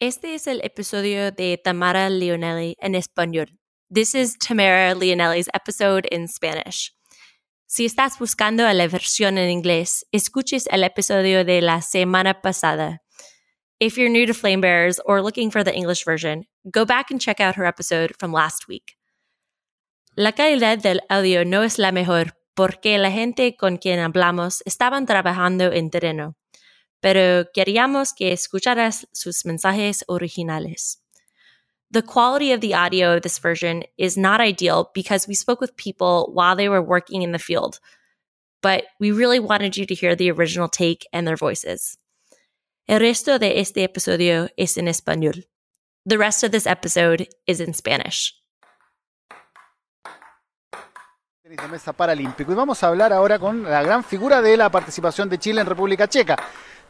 Este es el episodio de Tamara Leonelli en español. This is Tamara Leonelli's episode in Spanish. Si estás buscando la versión en inglés, escuches el episodio de la semana pasada. If you're new to Flame Bearers or looking for the English version, go back and check out her episode from last week. La calidad del audio no es la mejor porque la gente con quien hablamos estaban trabajando en terreno pero queríamos que escucharas sus mensajes originales. The quality of the audio of this version is not ideal because we spoke with people while they were working in the field, but we really wanted you to hear the original take and their voices. El resto de este episodio es en español. The rest of this episode is in Spanish. de mesa paralímpico y vamos a hablar ahora con la gran figura de la participación de Chile en República Checa.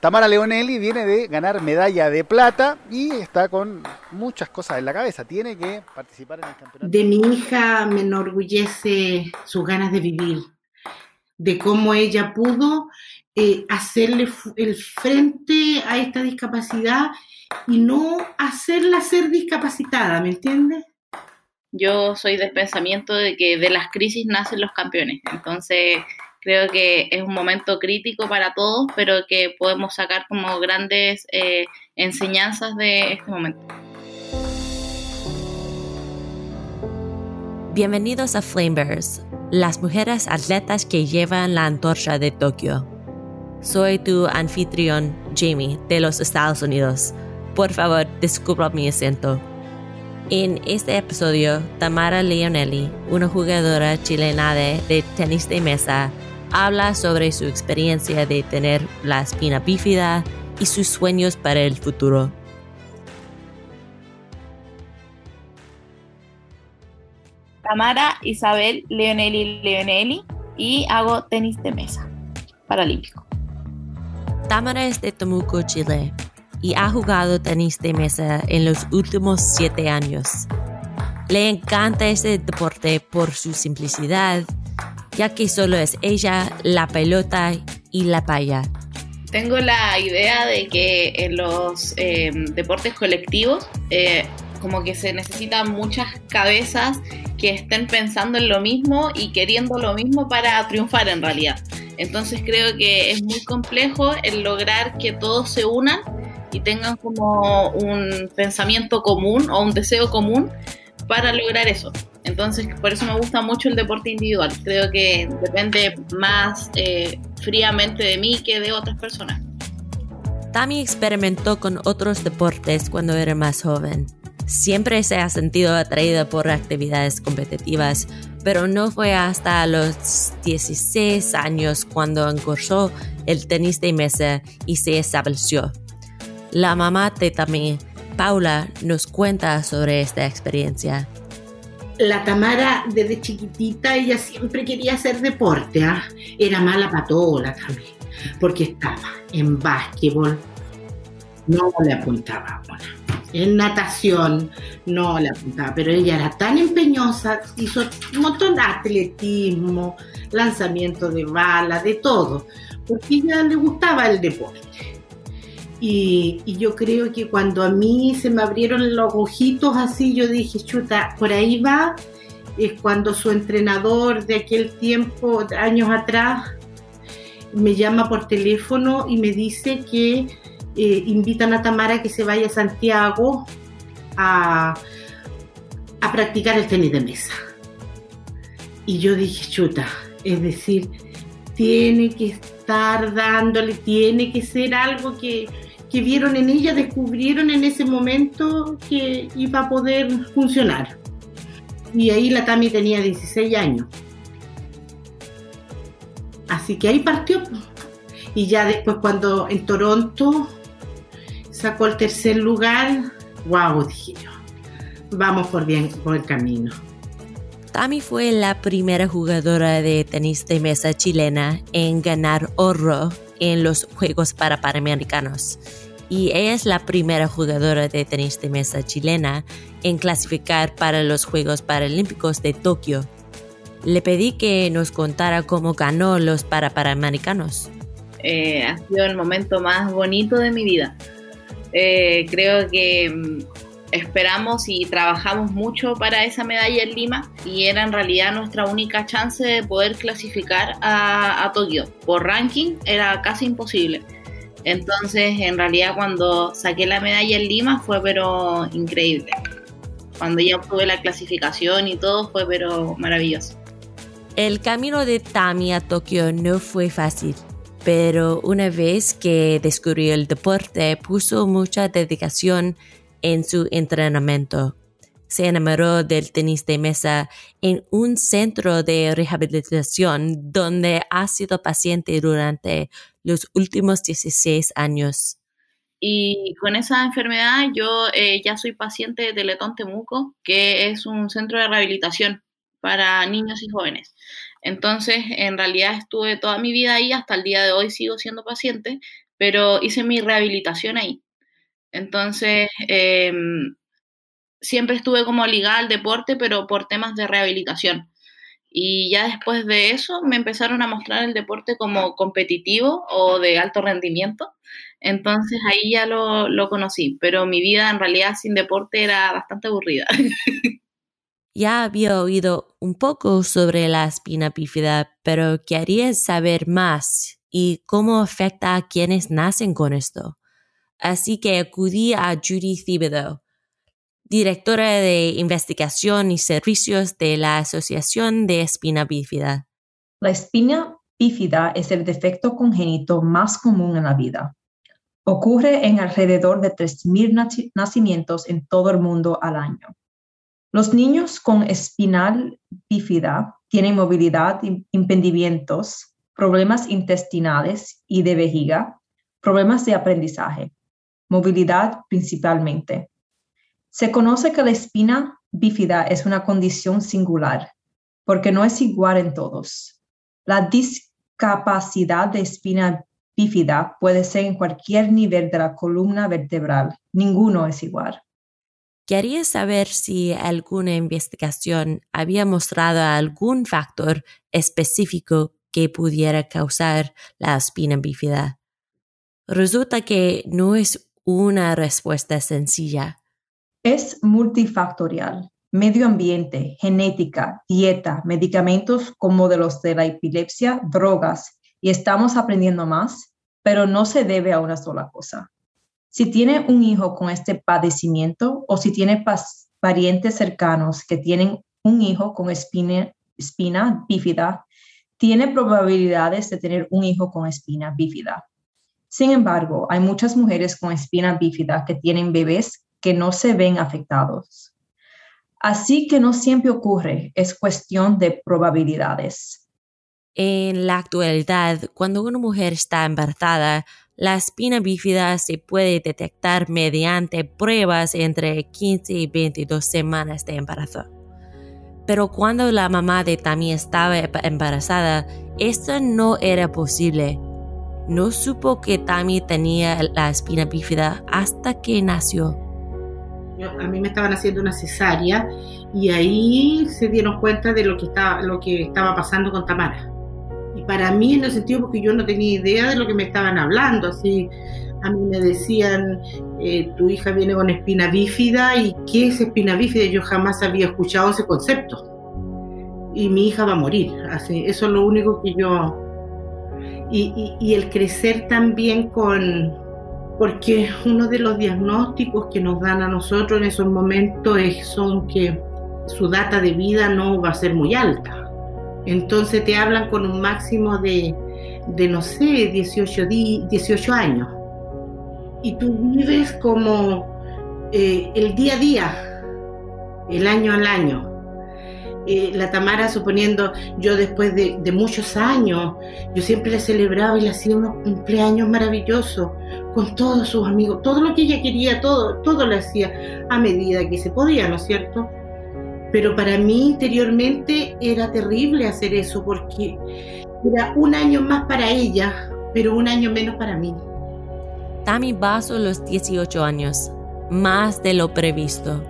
Tamara Leonelli viene de ganar medalla de plata y está con muchas cosas en la cabeza. Tiene que participar en el campeonato. De mi hija me enorgullece sus ganas de vivir, de cómo ella pudo eh, hacerle el frente a esta discapacidad y no hacerla ser discapacitada, ¿me entiendes? Yo soy del pensamiento de que de las crisis nacen los campeones. Entonces, Creo que es un momento crítico para todos, pero que podemos sacar como grandes eh, enseñanzas de este momento. Bienvenidos a Flamebearers, las mujeres atletas que llevan la antorcha de Tokio. Soy tu anfitrión, Jamie, de los Estados Unidos. Por favor, descubra mi acento. En este episodio, Tamara Leonelli, una jugadora chilena de tenis de mesa, habla sobre su experiencia de tener la espina bífida y sus sueños para el futuro. Tamara Isabel Leonelli Leonelli y hago tenis de mesa paralímpico. Tamara es de Temuco, Chile y ha jugado tenis de mesa en los últimos siete años. Le encanta este deporte por su simplicidad, ya que solo es ella, la pelota y la paya. Tengo la idea de que en los eh, deportes colectivos eh, como que se necesitan muchas cabezas que estén pensando en lo mismo y queriendo lo mismo para triunfar en realidad. Entonces creo que es muy complejo el lograr que todos se unan y tengan como un pensamiento común o un deseo común para lograr eso. Entonces, por eso me gusta mucho el deporte individual. Creo que depende más eh, fríamente de mí que de otras personas. Tami experimentó con otros deportes cuando era más joven. Siempre se ha sentido atraída por actividades competitivas, pero no fue hasta los 16 años cuando encursó el tenis de mesa y se estableció. La mamá de Tami, Paula, nos cuenta sobre esta experiencia la Tamara desde chiquitita ella siempre quería hacer deporte, ¿ah? era mala patola también, porque estaba en básquetbol, no le apuntaba, en natación no le apuntaba, pero ella era tan empeñosa, hizo un montón de atletismo, lanzamiento de bala, de todo, porque ella le gustaba el deporte. Y, yo creo que cuando a mí se me abrieron los ojitos así, yo dije, chuta, por ahí va, es cuando su entrenador de aquel tiempo, años atrás, me llama por teléfono y me dice que eh, invitan a Tamara que se vaya a Santiago a, a practicar el tenis de mesa. Y yo dije, chuta, es decir, tiene que estar dándole, tiene que ser algo que, que vieron en ella descubrieron en ese momento que iba a poder funcionar. Y ahí la Tami tenía 16 años. Así que ahí partió. Y ya después cuando en Toronto sacó el tercer lugar, wow, dije vamos por bien por el camino. Tami fue la primera jugadora de tenis de mesa chilena en ganar oro en los Juegos para Panamericanos y ella es la primera jugadora de tenis de mesa chilena en clasificar para los Juegos Paralímpicos de Tokio. Le pedí que nos contara cómo ganó los para Panamericanos. Eh, ha sido el momento más bonito de mi vida. Eh, creo que mm, esperamos y trabajamos mucho para esa medalla en Lima y era en realidad nuestra única chance de poder clasificar a, a Tokio. Por ranking era casi imposible. Entonces, en realidad cuando saqué la medalla en Lima fue pero increíble. Cuando ya obtuve la clasificación y todo fue pero maravilloso. El camino de Tami a Tokio no fue fácil, pero una vez que descubrió el deporte puso mucha dedicación en su entrenamiento. Se enamoró del tenis de mesa en un centro de rehabilitación donde ha sido paciente durante los últimos 16 años. Y con esa enfermedad yo eh, ya soy paciente de Teletón Temuco, que es un centro de rehabilitación para niños y jóvenes. Entonces, en realidad estuve toda mi vida ahí, hasta el día de hoy sigo siendo paciente, pero hice mi rehabilitación ahí. Entonces, em, siempre estuve como ligada al deporte, pero por temas de rehabilitación. Y ya después de eso me empezaron a mostrar el deporte como competitivo o de alto rendimiento. Entonces ahí ya lo, lo conocí, pero mi vida en realidad sin deporte era bastante aburrida. Ya había oído un poco sobre la espina bífida, pero quería saber más y cómo afecta a quienes nacen con esto. Así que acudí a Judy Thibodeau, directora de investigación y servicios de la Asociación de Espina Bífida. La espina bífida es el defecto congénito más común en la vida. Ocurre en alrededor de 3.000 nacimientos en todo el mundo al año. Los niños con espinal bífida tienen movilidad, impedimentos, problemas intestinales y de vejiga, problemas de aprendizaje, movilidad principalmente. Se conoce que la espina bífida es una condición singular porque no es igual en todos. La discapacidad de espina bífida puede ser en cualquier nivel de la columna vertebral. Ninguno es igual. Quería saber si alguna investigación había mostrado algún factor específico que pudiera causar la espina bífida. Resulta que no es una respuesta sencilla. Es multifactorial. Medio ambiente, genética, dieta, medicamentos como de los de la epilepsia, drogas, y estamos aprendiendo más, pero no se debe a una sola cosa. Si tiene un hijo con este padecimiento o si tiene parientes cercanos que tienen un hijo con espina, espina bífida, tiene probabilidades de tener un hijo con espina bífida. Sin embargo, hay muchas mujeres con espina bífida que tienen bebés que no se ven afectados. Así que no siempre ocurre, es cuestión de probabilidades. En la actualidad, cuando una mujer está embarazada, la espina bífida se puede detectar mediante pruebas entre 15 y 22 semanas de embarazo. Pero cuando la mamá de Tammy estaba embarazada, esto no era posible. No supo que Tammy tenía la espina bífida hasta que nació. A mí me estaban haciendo una cesárea y ahí se dieron cuenta de lo que estaba, lo que estaba pasando con Tamara y para mí en el sentido porque yo no tenía idea de lo que me estaban hablando, así a mí me decían, eh, tu hija viene con espina bífida y ¿qué es espina bífida? Yo jamás había escuchado ese concepto. Y mi hija va a morir, así, eso es lo único que yo... Y, el crecer también con... Porque uno de los diagnósticos que nos dan a nosotros en esos momentos es, son que su data de vida no va a ser muy alta entonces te hablan con un máximo de, no sé, 18, 18 años. Y tú vives como eh, el día a día, el año al año. Eh, la Tamara, suponiendo yo después de, muchos años, yo siempre le celebraba y le hacía unos cumpleaños maravillosos con todos sus amigos, todo lo que ella quería, todo, todo le hacía a medida que se podía, ¿no es cierto? Pero para mí interiormente era terrible hacer eso porque era un año más para ella, pero un año menos para mí. Tammy pasó los 18 años, más de lo previsto.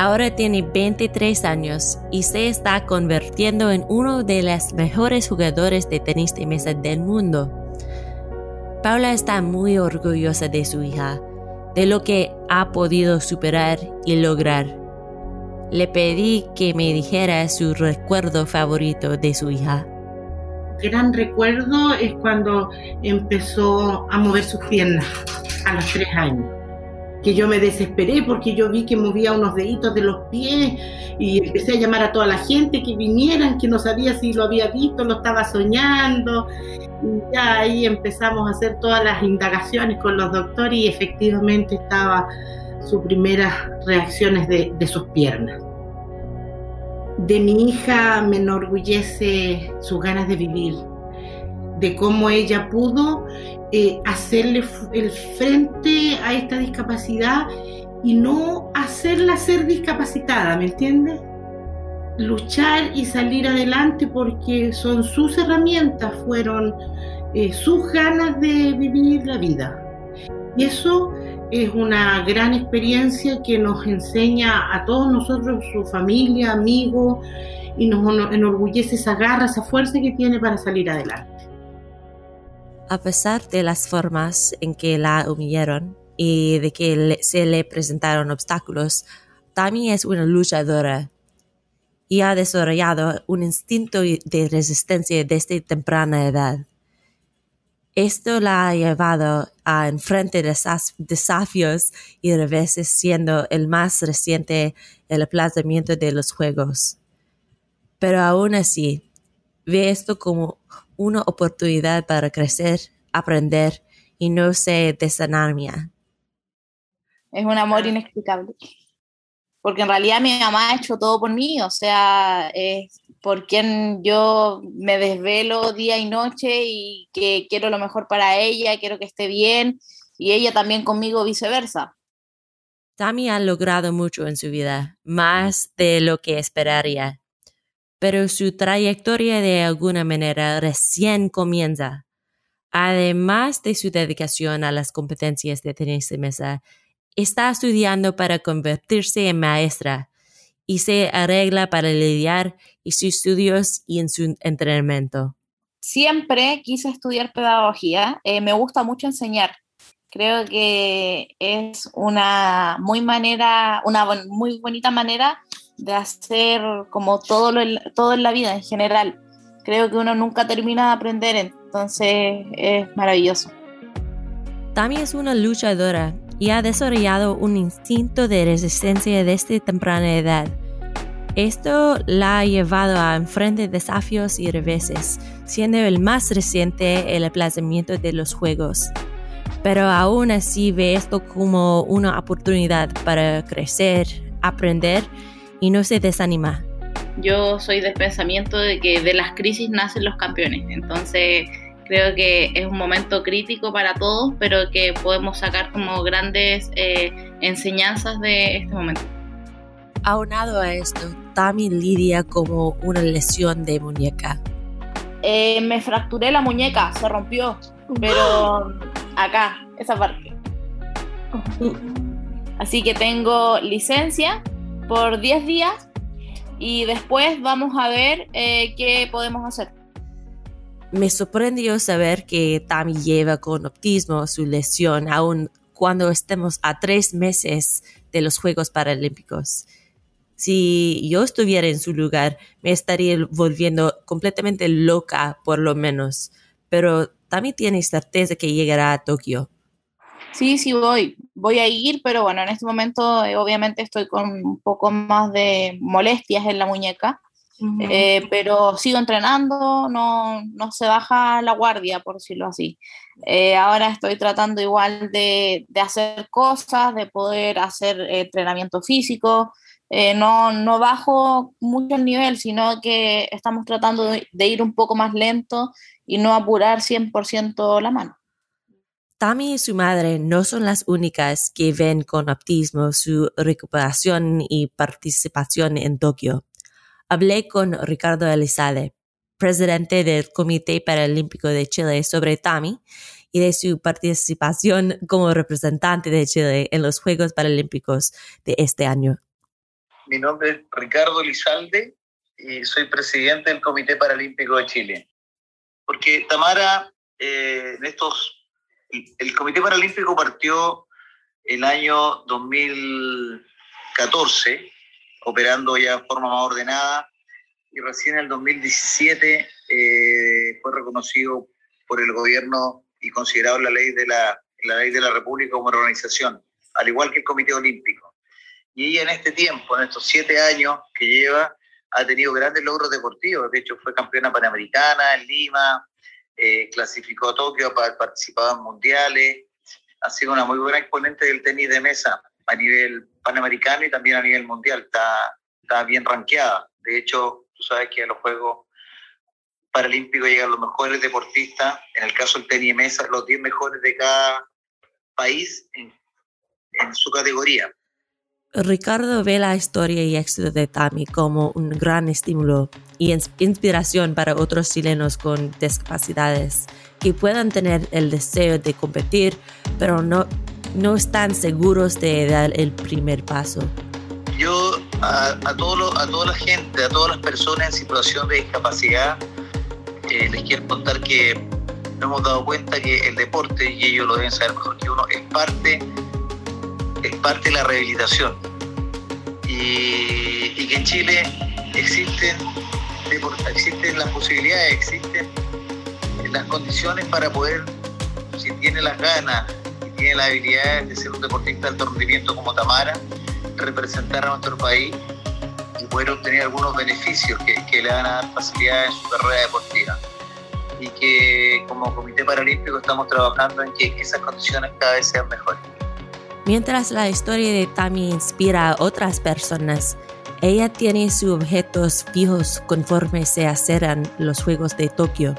Ahora tiene 23 años y se está convirtiendo en uno de los mejores jugadores de tenis de mesa del mundo. Paula está muy orgullosa de su hija de lo que ha podido superar y lograr. Le pedí que me dijera su recuerdo favorito de su hija. Gran recuerdo es cuando empezó a mover sus piernas a los tres años que yo me desesperé porque yo vi que movía unos deditos de los pies y empecé a llamar a toda la gente que vinieran, que no sabía si lo había visto, lo estaba soñando. Y ya ahí empezamos a hacer todas las indagaciones con los doctores y efectivamente estaba sus primeras reacciones de, de sus piernas. De mi hija me enorgullece sus ganas de vivir, de cómo ella pudo eh, hacerle el frente a esta discapacidad y no hacerla ser discapacitada, ¿me entiendes? Luchar y salir adelante porque son sus herramientas, fueron eh, sus ganas de vivir la vida. Y eso es una gran experiencia que nos enseña a todos nosotros, su familia, amigos, y nos enorgullece esa garra, esa fuerza que tiene para salir adelante. A pesar de las formas en que la humillaron y de que se le presentaron obstáculos, Tammy es una luchadora y ha desarrollado un instinto de resistencia desde temprana edad. Esto la ha llevado a enfrentar desafíos y reveses siendo el más reciente el aplazamiento de los juegos. Pero aún así, ve esto como una oportunidad para crecer, aprender y no se desanimar. Es un amor inexplicable. Porque en realidad mi mamá ha hecho todo por mí, o sea, es por quien yo me desvelo día y noche y que quiero lo mejor para ella, quiero que esté bien y ella también conmigo viceversa. Tammy ha logrado mucho en su vida, más de lo que esperaría pero su trayectoria de alguna manera recién comienza. Además de su dedicación a las competencias de tenis de mesa, está estudiando para convertirse en maestra y se arregla para lidiar en sus estudios y en su entrenamiento. Siempre quise estudiar pedagogía, eh, me gusta mucho enseñar. Creo que es una muy manera, una muy bonita manera de hacer como todo, todo en la vida en general. Creo que uno nunca termina de aprender, entonces es maravilloso. También es una luchadora y ha desarrollado un instinto de resistencia desde temprana edad. Esto la ha llevado a enfrentar desafíos y reveses, siendo el más reciente el aplazamiento de los juegos. Pero aún así ve esto como una oportunidad para crecer, aprender y no se desanima. Yo soy del pensamiento de que de las crisis nacen los campeones, entonces creo que es un momento crítico para todos, pero que podemos sacar como grandes eh, enseñanzas de este momento. Aunado a esto, Tami lidia como una lesión de muñeca. Eh, me fracturé la muñeca, se rompió, pero acá, esa parte. Así que tengo licencia por 10 días y después vamos a ver eh, qué podemos hacer. Me sorprendió saber que Tami lleva con optimismo su lesión aún cuando estemos a tres meses de los Juegos Paralímpicos. Si yo estuviera en su lugar, me estaría volviendo completamente loca, por lo menos. Pero Tami tiene certeza que llegará a Tokio. Sí, sí voy, voy a ir, pero bueno, en este momento eh, obviamente estoy con un poco más de molestias en la muñeca, eh, pero sigo entrenando, no, no, se baja la guardia, por decirlo así. Eh, ahora estoy tratando igual de, de, hacer cosas, de poder hacer entrenamiento físico. no, no bajo mucho el nivel, sino que estamos tratando de, de ir un poco más lento y no apurar 100% la mano. Tami y su madre no son las únicas que ven con optimismo su recuperación y participación en Tokio. Hablé con Ricardo Elizalde, presidente del Comité Paralímpico de Chile, sobre Tami y de su participación como representante de Chile en los Juegos Paralímpicos de este año. Mi nombre es Ricardo Elizalde y soy presidente del Comité Paralímpico de Chile. Porque Tamara, eh, en estos el Comité Paralímpico partió el año 2014, operando ya de forma más ordenada, y recién en el 2017 eh, fue reconocido por el gobierno y considerado la ley de la, la ley de la República como organización, al igual que el Comité Olímpico. Y en este tiempo, en estos siete años que lleva, ha tenido grandes logros deportivos. De hecho, fue campeona panamericana en Lima, eh, clasificó a Tokio, participado en mundiales. Ha sido una muy buena exponente del tenis de mesa a nivel panamericano y también a nivel mundial. Está, está bien rankeada. De hecho, tú sabes que a los Juegos Paralímpicos llegan los mejores deportistas. En el caso del tenis de mesa, los 10 mejores de cada país en su categoría. Ricardo ve la historia y éxito de Tami como un gran estímulo y inspiración para otros chilenos con discapacidades que puedan tener el deseo de competir, pero no, no están seguros de dar el primer paso. Yo a, a, todo a toda la gente, a todas las personas en situación de discapacidad, eh, les quiero contar que nos hemos dado cuenta que el deporte, y ellos lo deben saber mejor que uno, es parte es parte de la rehabilitación. Y, que en Chile existen, existen las posibilidades, existen las condiciones para poder, si tiene las ganas y tiene las habilidades de ser un deportista de alto rendimiento como Tamara, representar a nuestro país y poder obtener algunos beneficios que, que le van a dar facilidades en su carrera deportiva. Y que como Comité Paralímpico estamos trabajando en que esas condiciones cada vez sean mejores. Mientras la historia de Tami inspira a otras personas, ella tiene sus objetos fijos conforme se acercan los Juegos de Tokio.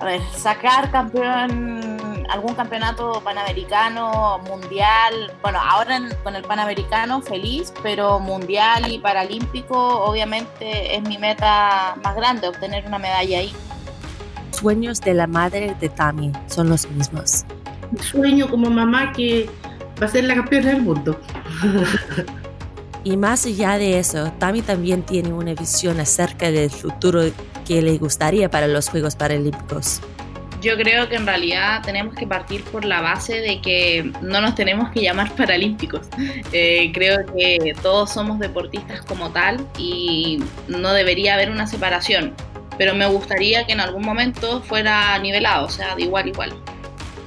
A ver, sacar campeón, algún campeonato panamericano, mundial, bueno, ahora en, con el panamericano feliz, pero mundial y paralímpico obviamente es mi meta más grande, obtener una medalla ahí. Sueños de la madre de Tami son los mismos. Sueño como mamá que va a ser la campeona del mundo. y más allá de eso, Tami también tiene una visión acerca del futuro que le gustaría para los Juegos Paralímpicos. Yo creo que en realidad tenemos que partir por la base de que no nos tenemos que llamar paralímpicos. Eh, creo que todos somos deportistas como tal y no debería haber una separación, pero me gustaría que en algún momento fuera nivelado, o sea, de igual a igual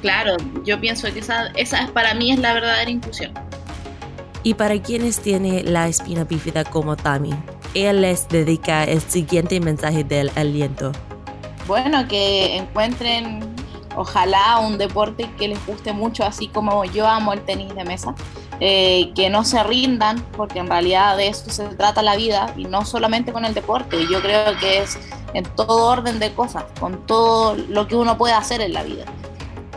claro, yo pienso que esa, esa para mí es la verdadera inclusión. Y para quienes tienen la espina bífida como Tami, él les dedica el siguiente mensaje del aliento. Bueno, que encuentren ojalá un deporte que les guste mucho, así como yo amo el tenis de mesa. Eh, que no se rindan, porque en realidad de eso se trata la vida, y no solamente con el deporte, yo creo que es en todo orden de cosas, con todo lo que uno puede hacer en la vida.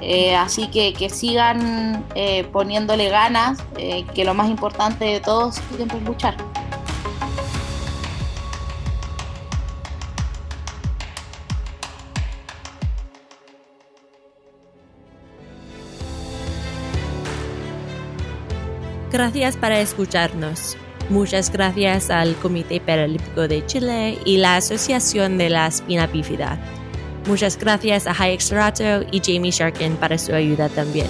Eh, así que que sigan eh, poniéndole ganas, eh, que lo más importante de todo siempre es luchar. Gracias para escucharnos. Muchas gracias al Comité Paralímpico de Chile y la Asociación de la Espina Bífida Muchas gracias a Hayek Serato y Jamie Sharkin para su ayuda también.